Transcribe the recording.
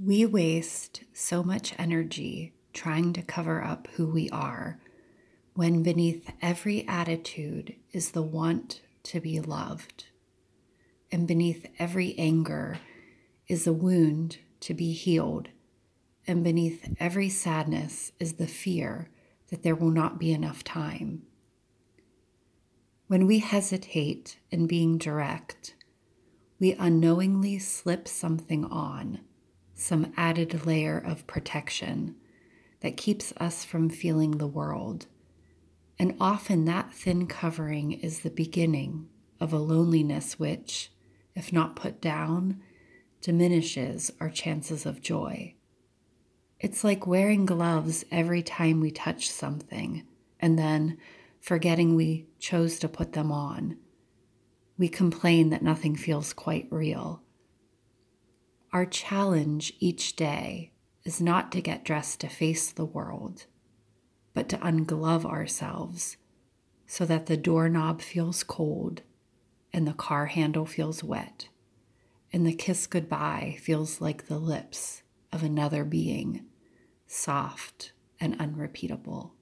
We waste so much energy trying to cover up who we are when beneath every attitude is the want to be loved, and beneath every anger is a wound to be healed, and beneath every sadness is the fear that there will not be enough time. When we hesitate in being direct, we unknowingly slip something on some added layer of protection that keeps us from feeling the world. And often that thin covering is the beginning of a loneliness which, if not put down, diminishes our chances of joy. It's like wearing gloves every time we touch something and then forgetting we chose to put them on. We complain that nothing feels quite real our challenge each day is not to get dressed to face the world, but to unglove ourselves so that the doorknob feels cold and the car handle feels wet and the kiss goodbye feels like the lips of another being, soft and unrepeatable.